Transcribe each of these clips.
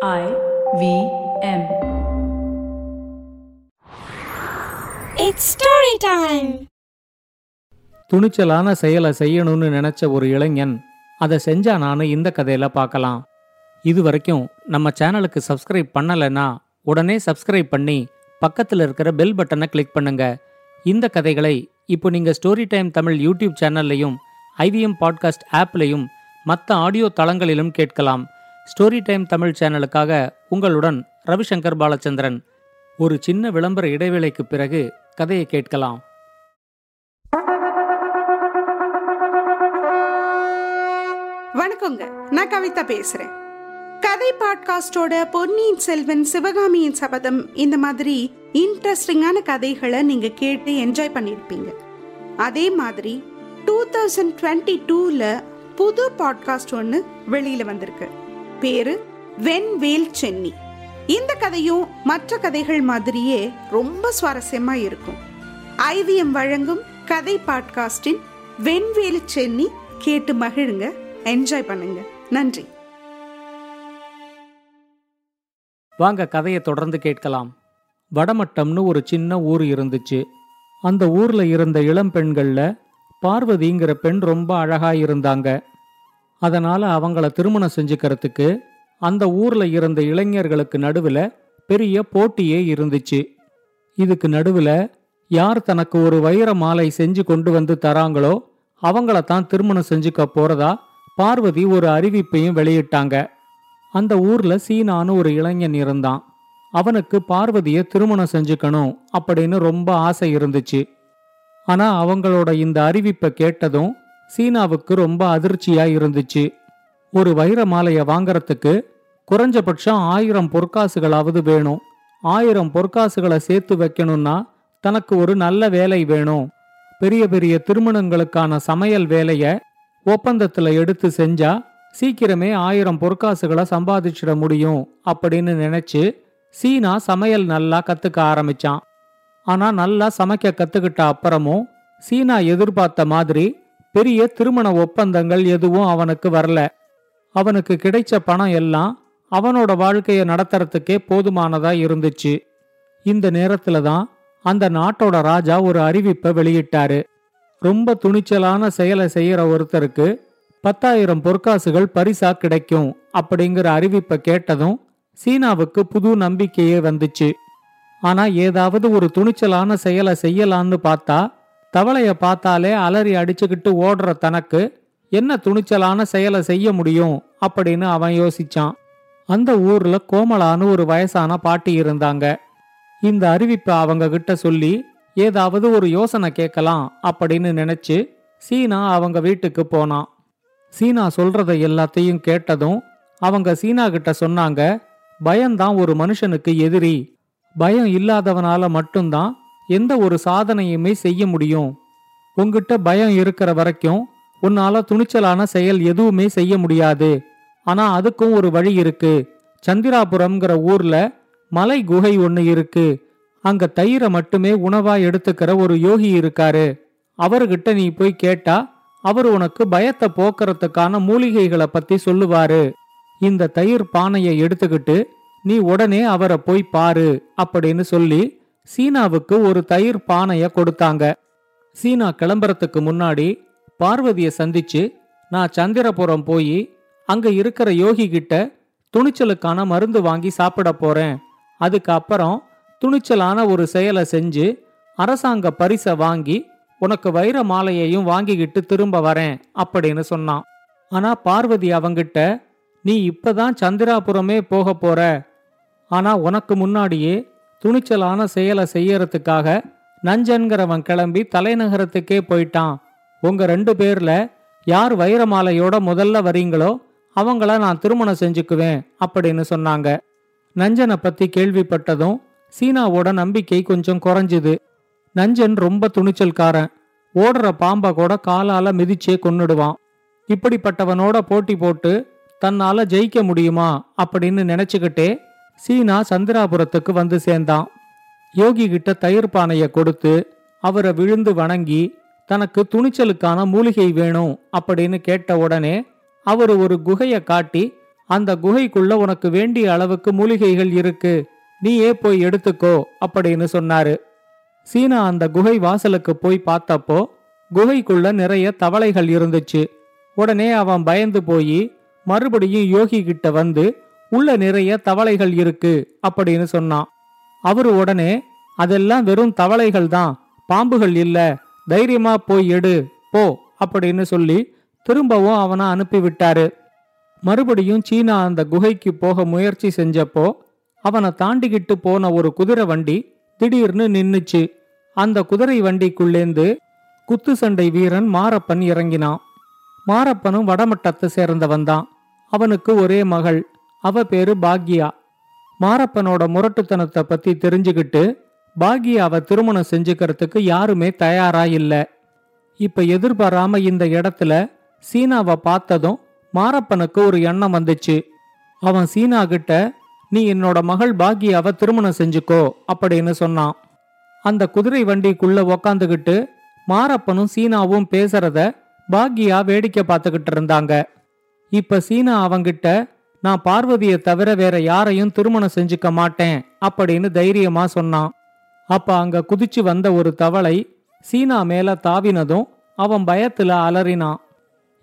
I V M. It's story time. துணிச்சலான செயலை செய்யணும்னு நினைச்ச ஒரு இளைஞன் அதை செஞ்சானான்னு இந்த கதையில பார்க்கலாம் இது வரைக்கும் நம்ம சேனலுக்கு சப்ஸ்கிரைப் பண்ணலைன்னா உடனே சப்ஸ்கிரைப் பண்ணி பக்கத்தில் இருக்கிற பெல் பட்டனை கிளிக் பண்ணுங்க இந்த கதைகளை இப்போ நீங்க ஸ்டோரி டைம் தமிழ் யூடியூப் சேனல்லையும் ஐவிஎம் பாட்காஸ்ட் ஆப்லையும் மற்ற ஆடியோ தளங்களிலும் கேட்கலாம் ஸ்டோரி டைம் தமிழ் சேனலுக்காக உங்களுடன் ரவிசங்கர் பாலச்சந்திரன். ஒரு சின்ன விளம்பர இடைவேளைக்கு பிறகு கதையை கேட்கலாம். வணக்கங்க நான் கவிதா பேசுறேன். கதை பாட்காஸ்டோட பொன்னியின் செல்வன் சிவகாமியின் சபதம் இந்த மாதிரி இன்ட்ரெஸ்டிங்கான கதைகளை நீங்க கேட்டு என்ஜாய் பண்ணியிருப்பீங்க அதே மாதிரி டூ தௌசண்ட் டுவெண்ட்டி டூல புது பாட்காஸ்ட் ஒன்று வெளியில வந்திருக்கு. பேரு வெண்வேல் சென்னி. இந்த கதையும் மற்ற கதைகள் மாதிரியே ரொம்ப சுவாரஸ்யமா இருக்கும். ஐவிஎம் வழங்கும் கதை பாட்காஸ்டின் வெண்வேல் சென்னி கேட்டு மகிழுங்க என்ஜாய் பண்ணுங்க. நன்றி. வாங்க கதையை தொடர்ந்து கேட்கலாம். வடமட்டம்னு ஒரு சின்ன ஊர் இருந்துச்சு. அந்த ஊர்ல இருந்த இளம் பெண்கள்ல பார்வதிங்கிற பெண் ரொம்ப அழகா இருந்தாங்க. அதனால அவங்கள திருமணம் செஞ்சுக்கிறதுக்கு அந்த ஊர்ல இருந்த இளைஞர்களுக்கு நடுவுல பெரிய போட்டியே இருந்துச்சு. இதுக்கு நடுவுல யார் தனக்கு ஒரு வைர மாலை செஞ்சு கொண்டு வந்து தராங்களோ அவங்கள தான் திருமணம் செஞ்சுக்க போறதா பார்வதி ஒரு அறிவிப்பையும் வெளியிட்டாங்க. அந்த ஊர்ல சீனான்னு ஒரு இளைஞன் இருந்தான். அவனுக்கு பார்வதியை திருமணம் செஞ்சுக்கணும் அப்படின்னு ரொம்ப ஆசை இருந்துச்சு. ஆனா அவங்களோட இந்த அறிவிப்பை கேட்டதும் சீனாவுக்கு ரொம்ப அதிர்ச்சியா இருந்துச்சு. ஒரு வைர மாலைய வாங்கறதுக்கு குறைஞ்சபட்சம் ஆயிரம் பொற்காசுகளாவது வேணும். ஆயிரம் பொற்காசுகளை சேர்த்து வைக்கணும்னா தனக்கு ஒரு நல்ல வேலை வேணும். பெரிய பெரிய திருமணங்களுக்கான சமையல் வேலைய ஒப்பந்தத்துல எடுத்து செஞ்சா சீக்கிரமே ஆயிரம் பொற்காசுகளை சம்பாதிச்சிட முடியும் அப்படின்னு நினைச்சு சீனா சமையல் நல்லா கத்துக்க ஆரம்பிச்சான். ஆனா நல்லா சமைக்க கத்துக்கிட்ட அப்புறமும் சீனா எதிர்பார்த்த மாதிரி பெரிய திருமண ஒப்பந்தங்கள் எதுவும் அவனுக்கு வரல. அவனுக்கு கிடைச்ச பணம் எல்லாம் அவனோட வாழ்க்கையை நடத்துறதுக்கே போதுமானதா இருந்துச்சு. இந்த நேரத்துல தான் அந்த நாட்டோட ராஜா ஒரு அறிவிப்பை வெளியிட்டாரு. ரொம்ப துணிச்சலான செயலை செய்யற ஒருத்தருக்கு பத்தாயிரம் பொற்காசுகள் பரிசா கிடைக்கும் அப்படிங்கிற அறிவிப்பை கேட்டதும் சீனாவுக்கு புது நம்பிக்கையே வந்துச்சு. ஆனா ஏதாவது ஒரு துணிச்சலான செயலை செய்யலான்னு பார்த்தா தவளைய பார்த்தாலே அலறி அடிச்சுக்கிட்டு ஓடுற தனக்கு என்ன துணிச்சலான செயலை செய்ய முடியும் அப்படின்னு அவன் யோசிச்சான். அந்த ஊர்ல கோமலான்னு ஒரு வயசான பாட்டி இருந்தாங்க. இந்த அறிவிப்பை அவங்க கிட்ட சொல்லி ஏதாவது ஒரு யோசனை கேட்கலாம் அப்படின்னு நினைச்சு சீனா அவங்க வீட்டுக்கு போனான். சீனா சொல்றத எல்லாத்தையும் கேட்டதும் அவங்க சீனா கிட்ட சொன்னாங்க பயம்தான் ஒரு மனுஷனுக்கு எதிரி. பயம் இல்லாதவனால மட்டும்தான் எந்த ஒரு சாதனையுமே செய்ய முடியும். உங்கிட்ட பயம் இருக்கிற வரைக்கும் உன்னால துணிச்சலான செயல் எதுவுமே செய்ய முடியாது. ஆனா அதுக்கும் ஒரு வழி இருக்கு. சந்திராபுரம்ங்கிற ஊர்ல மலை குகை ஒன்னு இருக்கு. அங்க தயிரை மட்டுமே உணவா எடுத்துக்கிற ஒரு யோகி இருக்காரு. அவர்கிட்ட நீ போய் கேட்டா அவர் உனக்கு பயத்தை போக்குறதுக்கான மூலிகைகளை பத்தி சொல்லுவாரு. இந்த தயிர் பானையை எடுத்துக்கிட்டு நீ உடனே அவரை போய் பாரு அப்படின்னு சொல்லி சீனாவுக்கு ஒரு தயிர் பானைய கொடுத்தாங்க. சீனா கிளம்புறதுக்கு முன்னாடி பார்வதியை சந்திச்சு நான் சந்திரபுரம் போய் அங்க இருக்கிற யோகி கிட்ட துணிச்சலுக்கான மருந்து வாங்கி சாப்பிட போறேன். அதுக்கு அப்புறம் துணிச்சலான ஒரு செயலை செஞ்சு அரசாங்க பரிசை வாங்கி உனக்கு வைர மாலையையும் வாங்கிக்கிட்டு திரும்ப வரேன் அப்படின்னு சொன்னான். ஆனா பார்வதி அவங்கிட்ட நீ இப்பதான் சந்திராபுரமே போக போற. ஆனா உனக்கு முன்னாடியே துணிச்சலான செயலை செய்யறதுக்காக நஞ்சன்கிறவன் கிளம்பி தலைநகரத்துக்கே போயிட்டான். உங்க ரெண்டு பேர்ல யார் வைரமாலையோட முதல்ல வரீங்களோ அவங்கள நான் திருமணம் செஞ்சுக்குவேன் அப்படின்னு சொன்னாங்க. நஞ்சனை பத்தி கேள்விப்பட்டதும் சீனாவோட நம்பிக்கை கொஞ்சம் குறைஞ்சுது. நஞ்சன் ரொம்ப துணிச்சல்காரன். ஓடுற பாம்ப கூட காலால மிதிச்சே கொன்னுடுவான். இப்படிப்பட்டவனோட போட்டி போட்டு தன்னால ஜெயிக்க முடியுமா அப்படின்னு நினைச்சுக்கிட்டே சீனா சந்திராபுரத்துக்கு வந்து சேர்ந்தான். யோகி கிட்ட தயிர் பானையை கொடுத்து அவரை விழுந்து வணங்கி தனக்கு துணிச்சலுக்கான மூலிகை வேணும் அப்படின்னு கேட்ட உடனே அவர் ஒரு குகையை காட்டி அந்த குகைக்குள்ள உனக்கு வேண்டிய அளவுக்கு மூலிகைகள் இருக்கு. நீயே போய் எடுத்துக்கோ அப்படின்னு சொன்னாரு. சீனா அந்த குகை வாசலுக்கு போய் பார்த்தப்போ குகைக்குள்ள நிறைய தவளைகள் இருந்துச்சு. உடனே அவன் பயந்து போய் மறுபடியும் யோகி கிட்ட வந்து உள்ள நிறைய தவளைகள் இருக்கு அப்படின்னு சொன்னான். அவரு உடனே அதெல்லாம் வெறும் தவளைகள் தான். பாம்புகள் இல்ல. தைரியமா போய் எடு. போ அப்படின்னு சொல்லி திரும்பவும் அவனை அனுப்பிவிட்டாரு. மறுபடியும் சீனா அந்த குகைக்கு போக முயற்சி செஞ்சப்போ அவனை தாண்டிக்கிட்டு போன ஒரு குதிரை வண்டி திடீர்னு நின்னுச்சு. அந்த குதிரை வண்டிக்குள்ளேந்து குத்து சண்டை வீரன் மாரப்பன் இறங்கினான். மாரப்பனும் வடமட்டத்தை சேர்ந்தவன் தான் அவனுக்கு ஒரே மகள். அவ பேரு பாக்யா. மாரப்பனோட முரட்டுத்தனத்தை பத்தி தெரிஞ்சுக்கிட்டு பாக்யாவை திருமணம் செஞ்சுக்கிறதுக்கு யாருமே தயாரா இல்ல. இப்ப எதிர்பாராம இந்த இடத்துல சீனாவை பார்த்ததும் மாரப்பனுக்கு ஒரு எண்ணம் வந்துச்சு. அவன் சீனா கிட்ட நீ என்னோட மகள் பாக்யாவை திருமணம் செஞ்சுக்கோ அப்படின்னு சொன்னான். அந்த குதிரை வண்டிக்குள்ள உக்காந்துகிட்டு மாரப்பனும் சீனாவும் பேசுறத பாக்யா வேடிக்கை பார்த்துக்கிட்டு இருந்தாங்க. இப்ப சீனா அவங்கிட்ட நான் பார்வதியை தவிர வேற யாரையும் திருமணம் செஞ்சுக்க மாட்டேன் அப்படின்னு தைரியமா சொன்னான். அப்ப அங்க குதிச்சு வந்த ஒரு தவளை சீனா மேல தாவினதும் அவன் பயத்துல அலறினான்.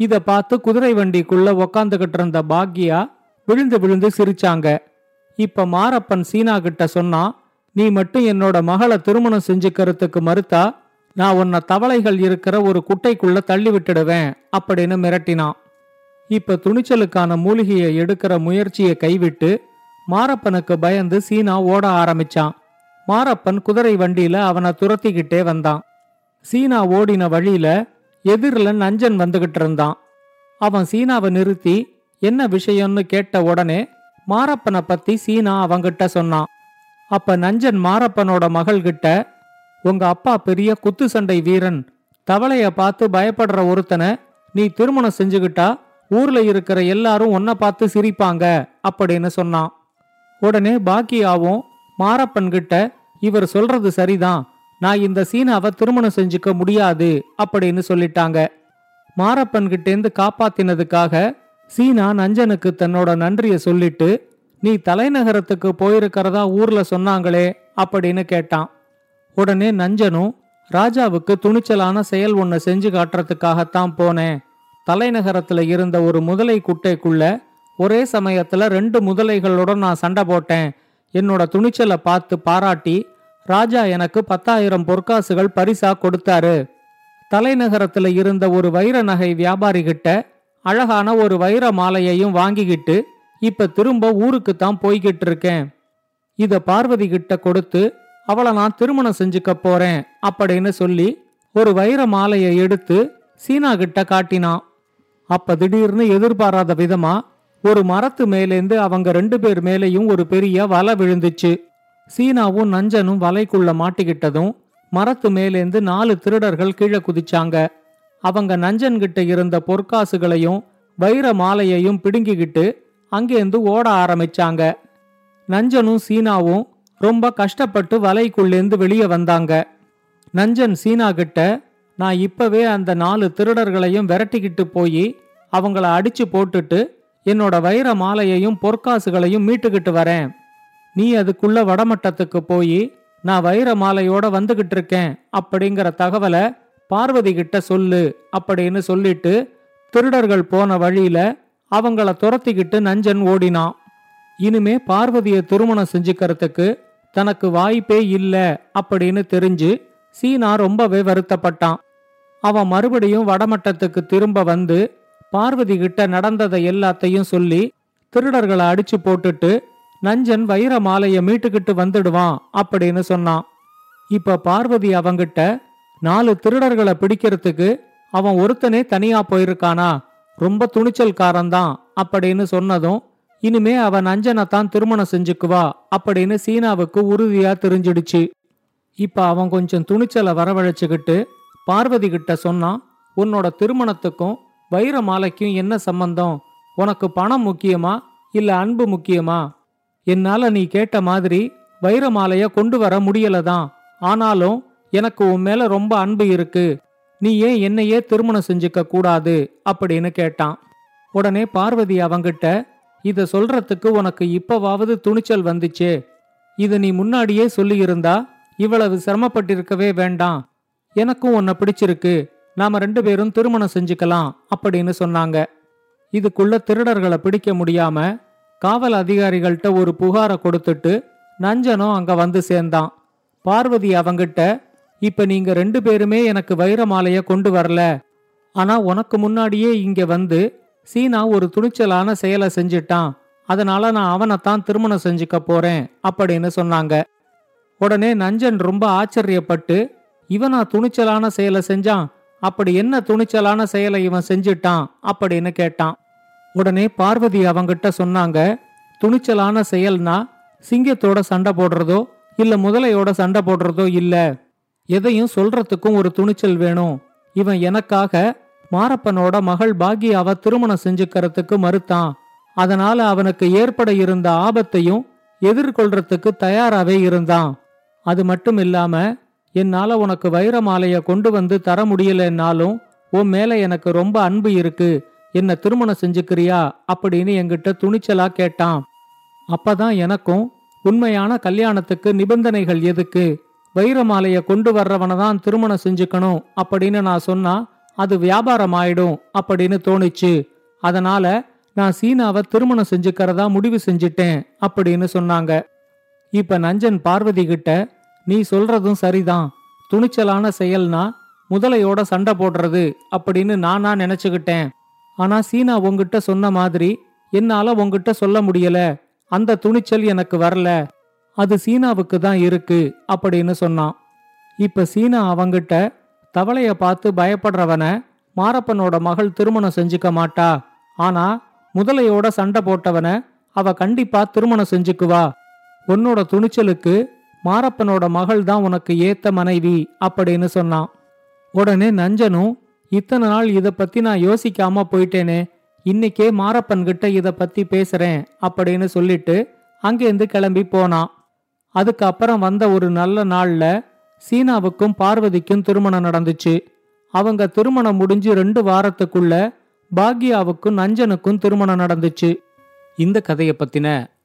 இத பார்த்து குதிரை வண்டிக்குள்ள உக்காந்துகிட்டு இருந்த பாக்யா விழுந்து விழுந்து சிரிச்சாங்க. இப்ப மாரப்பன் சீனா கிட்ட சொன்னா நீ மட்டும் என்னோட மகளை திருமணம் செஞ்சுக்கிறதுக்கு மறுத்தா நான் உன்னை தவளைகள் இருக்கிற ஒரு குட்டைக்குள்ள தள்ளி விட்டுடுவேன் அப்படின்னு மிரட்டினான். இப்ப துணிச்சலுக்கான மூலிகையை எடுக்கிற முயற்சியை கைவிட்டு மாரப்பனுக்கு பயந்து சீனா ஓட ஆரம்பிச்சான். மாரப்பன் குதிரை வண்டியில அவனை துரத்திக்கிட்டே வந்தான். சீனா ஓடின வழியில எதிரில் நஞ்சன் வந்துகிட்டு இருந்தான். அவன் சீனாவை நிறுத்தி என்ன விஷயம்னு கேட்ட உடனே மாரப்பனை பத்தி சீனா அவங்கிட்ட சொன்னான். அப்ப நஞ்சன் மாரப்பனோட மகள்கிட்ட உங்க அப்பா பெரிய குத்து சண்டை வீரன். தவளைய பார்த்து பயப்படுற ஒருத்தனை நீ திருமணம் செஞ்சுக்கிட்டா ஊர்ல இருக்கிற எல்லாரும் உன்னை பார்த்து சிரிப்பாங்க அப்படின்னு சொன்னான். உடனே பாக்கியாவும் மாரப்பன் கிட்ட இவர் சொல்றது சரிதான். நான் இந்த சீனாவை திருமணம் செஞ்சுக்க முடியாது அப்படின்னு சொல்லிட்டாங்க. மாரப்பன் கிட்டேந்து காப்பாத்தினதுக்காக சீனா நஞ்சனுக்கு தன்னோட நன்றிய சொல்லிட்டு நீ தலைநகரத்துக்கு போயிருக்கிறதா ஊர்ல சொன்னாங்களே அப்படின்னு கேட்டான். உடனே நஞ்சனும் ராஜாவுக்கு துணிச்சலான செயல் ஒன்ன செஞ்சு காட்டுறதுக்காகத்தான் போனேன். தலைநகரத்துல இருந்த ஒரு முதலை குட்டைக்குள்ள ஒரே சமயத்துல ரெண்டு முதலைகளுடன் நான் சண்டை போட்டேன். என்னோட துணிச்சலை பார்த்து பாராட்டி ராஜா எனக்கு பத்தாயிரம் பொற்காசுகள் பரிசா கொடுத்தாரு. தலைநகரத்துல இருந்த ஒரு வைர நகை வியாபாரிகிட்ட அழகான ஒரு வைர மாலையையும் வாங்கிக்கிட்டு இப்ப திரும்ப ஊருக்கு தான் போய்கிட்டு இருக்கேன். இத பார்வதி கிட்ட கொடுத்து அவளை நான் திருமணம் செஞ்சுக்க போறேன் அப்படின்னு சொல்லி ஒரு வைர மாலையை எடுத்து சீனா கிட்ட காட்டினான். அப்ப திடீர்னு எதிர்பாராத விதமா ஒரு மரத்து மேலேந்து அவங்க ரெண்டு பேர் மேலேயும் ஒரு பெரிய வலை விழுந்துச்சு. சீனாவும் நஞ்சனும் வலைக்குள்ள மாட்டிக்கிட்டதும் மரத்து மேலேந்து நாலு திருடர்கள் கீழே குதிச்சாங்க. அவங்க நஞ்சன்கிட்ட இருந்த பொற்காசுகளையும் வைர மாலையையும் பிடுங்கிக்கிட்டு அங்கேருந்து ஓட ஆரம்பிச்சாங்க. நஞ்சனும் சீனாவும் ரொம்ப கஷ்டப்பட்டு வலைக்குள்ளேந்து வெளியே வந்தாங்க. நஞ்சன் சீனா கிட்ட நான் இப்பவே அந்த நாலு திருடர்களையும் விரட்டிக்கிட்டு போய் அவங்கள அடிச்சு போட்டுட்டு என்னோட வைர மாலையையும் பொற்காசுகளையும் மீட்டுக்கிட்டு வரேன். நீ அதுக்குள்ள வடமட்டத்துக்கு போய் நான் வைர மாலையோட வந்துகிட்டு இருக்கேன் அப்படிங்கிற தகவலை பார்வதி கிட்ட சொல்லு அப்படின்னு சொல்லிட்டு திருடர்கள் போன வழியில அவங்கள துரத்திக்கிட்டு நஞ்சன் ஓடினான். இனிமே பார்வதியை திருமணம் செஞ்சுக்கிறதுக்கு தனக்கு வாய்ப்பே இல்ல அப்படின்னு தெரிஞ்சு சீனா ரொம்பவே வருத்தப்பட்டான். அவன் மறுபடியும் வடமட்டத்துக்கு திரும்ப வந்து பார்வதி கிட்ட நடந்ததை எல்லாத்தையும் சொல்லி திருடர்களை அடிச்சு போட்டுட்டு நஞ்சன் வைர மாலைய மீட்டுக்கிட்டு வந்துடுவான் அப்படின்னு சொன்னான். இப்ப பார்வதி அவங்கிட்ட நாலு திருடர்களை பிடிக்கிறதுக்கு அவன் ஒருத்தனே தனியா போயிருக்கானா? ரொம்ப துணிச்சல்காரன்தான் அப்படின்னு சொன்னதும் இனிமே அவன் நஞ்சனை தான் திருமணம் செஞ்சுக்குவா அப்படின்னு சீனாவுக்கு உறுதியா தெரிஞ்சிடுச்சு. இப்ப அவன் கொஞ்சம் துணிச்சலை வரவழைச்சுக்கிட்டு பார்வதி கிட்ட சொன்னான் உன்னோட திருமணத்துக்கும் வைர மாலைக்கும் என்ன சம்பந்தம்? உனக்கு பணம் முக்கியமா? இல்ல அன்பு முக்கியமா? என்னால நீ கேட்ட மாதிரி வைர மாலைய கொண்டு வர முடியலதான். ஆனாலும் எனக்கு உன் மேல ரொம்ப அன்பு இருக்கு. நீ ஏன் என்னையே திருமணம் செஞ்சுக்க கூடாது? அப்படின்னு கேட்டான். உடனே பார்வதி அவங்கிட்ட இத சொல்றதுக்கு உனக்கு இப்பவாவது துணிச்சல் வந்துச்சே. இது நீ முன்னாடியே சொல்லியிருந்தா இவ்வளவு சிரமப்பட்டிருக்கவே வேண்டாம். எனக்கும் உன்னை பிடிச்சிருக்கு. நாம ரெண்டு பேரும் திருமணம் செஞ்சுக்கலாம் அப்படின்னு சொன்னாங்க. இதுக்குள்ள திருடர்களை பிடிக்க முடியாம காவல் அதிகாரிகள்கிட்ட ஒரு புகாரை கொடுத்துட்டு நஞ்சனும் அங்க வந்து சேர்ந்தான். பார்வதி அவங்கிட்ட இப்ப நீங்க ரெண்டு பேருமே எனக்கு வைர மாலைய கொண்டு வரல. ஆனா உனக்கு முன்னாடியே இங்க வந்து சீனா ஒரு துணிச்சலான செயலை செஞ்சிட்டான். அதனால நான் அவனைத்தான் திருமணம் செஞ்சுக்க போறேன் அப்படின்னு சொன்னாங்க. உடனே நஞ்சன் ரொம்ப ஆச்சரியப்பட்டு இவனா துணிச்சலான செயலை செஞ்சான். அப்படி என்ன துணிச்சலான செயலை இவன் செஞ்சிட்டான் அப்படின்னு கேட்டான். உடனே பார்வதி அவங்கிட்ட சொன்னாங்க துணிச்சலான செயல்னா சிங்கத்தோட சண்டை போடுறதோ இல்ல முதலையோட சண்டை போடுறதோ இல்ல. எதையும் சொல்றதுக்கும் ஒரு துணிச்சல் வேணும். இவன் எனக்காக மாரப்பனோட மகள் பாக்கியாவை திருமணம் செஞ்சுக்கிறதுக்கு மறுத்தான். அதனால அவனுக்கு ஏற்பட இருந்த ஆபத்தையும் எதிர்கொள்றதுக்கு தயாராவே இருந்தான். அது மட்டும் இல்லாம என்னால உனக்கு வைர மாலைய கொண்டு வந்து தர முடியலன்னாலும் உன் மேல எனக்கு ரொம்ப அன்பு இருக்கு. என்ன திருமணம் செஞ்சுக்கிறியா? அப்படின்னு என்கிட்ட துணிச்சலா கேட்டான். அப்பதான் எனக்கும் உண்மையான கல்யாணத்துக்கு நிபந்தனைகள் எதுக்கு? வைர மாலைய கொண்டு வர்றவனை தான் திருமணம் செஞ்சுக்கணும் அப்படின்னு நான் சொன்னா அது வியாபாரம் ஆயிடும் அப்படின்னு தோணுச்சு. அதனால நான் சீனாவை திருமணம் செஞ்சுக்கிறதா முடிவு செஞ்சிட்டேன் அப்படின்னு சொன்னாங்க. இப்ப நஞ்சன் பார்வதி கிட்ட நீ சொல்றதும் சரிதான். துணிச்சலான செயல்னா முதலையோட சண்டை போடுறது அப்படின்னு நானா நினைச்சுக்கிட்டேன். ஆனா சீனா உங்ககிட்ட சொன்ன மாதிரி என்னால உங்ககிட்ட சொல்ல முடியல. அந்த துணிச்சல் எனக்கு வரல. அது சீனாவுக்கு தான் இருக்கு அப்படின்னு சொன்னான். இப்ப சீனா அவங்கிட்ட தவளைய பார்த்து பயப்படுறவன மாரப்பனோட மகள் திருமணம் செஞ்சுக்க மாட்டா. ஆனா முதலையோட சண்டை போட்டவன அவ கண்டிப்பா திருமணம் செஞ்சுக்குவா. உன்னோட துணிச்சலுக்கு மாரப்பனோட மகள் தான் உனக்கு ஏத்த மனைவி அப்படின்னு சொன்னான். உடனே நஞ்சனும் இத்தனை நாள் இதை பத்தி நான் யோசிக்காம போயிட்டேனே இன்னைக்கே மாரப்பன் கிட்ட இதை பத்தி பேசுறேன் அப்படின்னு சொல்லிட்டு அங்கேருந்து கிளம்பி போனான். அதுக்கப்புறம் வந்த ஒரு நல்ல நாள்ல சீனாவுக்கும் பார்வதிக்கும் திருமணம் நடந்துச்சு. அவங்க திருமணம் முடிஞ்சு ரெண்டு வாரத்துக்குள்ள பாக்யாவுக்கும் நஞ்சனுக்கும் திருமணம் நடந்துச்சு. இந்த கதையை பத்தின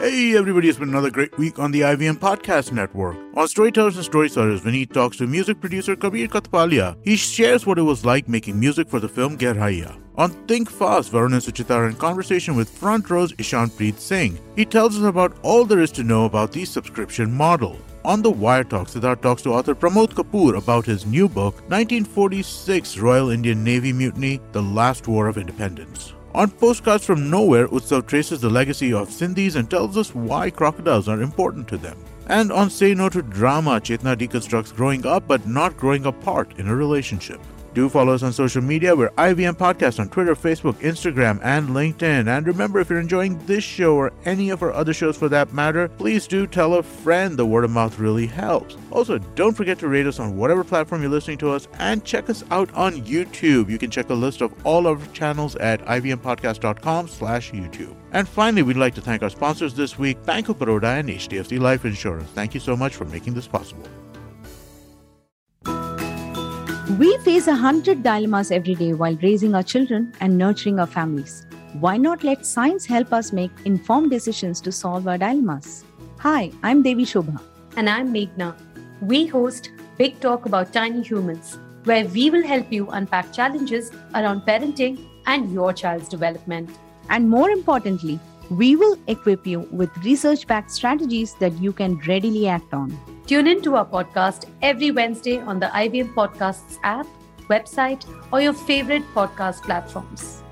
Hey everybody, it's been another great week on the IVM Podcast Network. On Storytellers and Storytellers, Vineet talks to music producer Kabir Katpalia. He shares what it was like making music for the film Gerhaya. On Think Fast, Varun and Suchita are in conversation with Front Row's Ishan Preet Singh. He tells us about all there is to know about the subscription model. On the Wire Talk, Siddharth talks to author Pramod Kapoor about his new book, 1946 Royal Indian Navy Mutiny The Last War of Independence. On Postcards from Nowhere, Utsav traces the legacy of Sindhis and tells us why crocodiles are important to them. And on Say No to Drama, Chetna deconstructs growing up but not growing apart in a relationship. Do follow us on social media. We're IVM Podcast on Twitter, Facebook, Instagram, and LinkedIn. And remember, if you're enjoying this show or any of our other shows for that matter, please do tell a friend. The word of mouth really helps. Also, don't forget to rate us on whatever platform you're listening to us and check us out on YouTube. You can check a list of all our channels at ivmpodcast.com slash YouTube. And finally, we'd like to thank our sponsors this week, Bank of Baroda and HDFC Life Insurance. Thank you so much for making this possible. We face a hundred dilemmas every day while raising our children and nurturing our families. Why not let science help us make informed decisions to solve our dilemmas? Hi, I'm Devi Shobha. And I'm Meghna. We host Big Talk About Tiny Humans, where we will help you unpack challenges around parenting and your child's development. And more importantly, we will equip you with research backed strategies that you can readily act on. Tune in to our podcast every Wednesday on the IBM Podcasts app, website, or your favorite podcast platforms.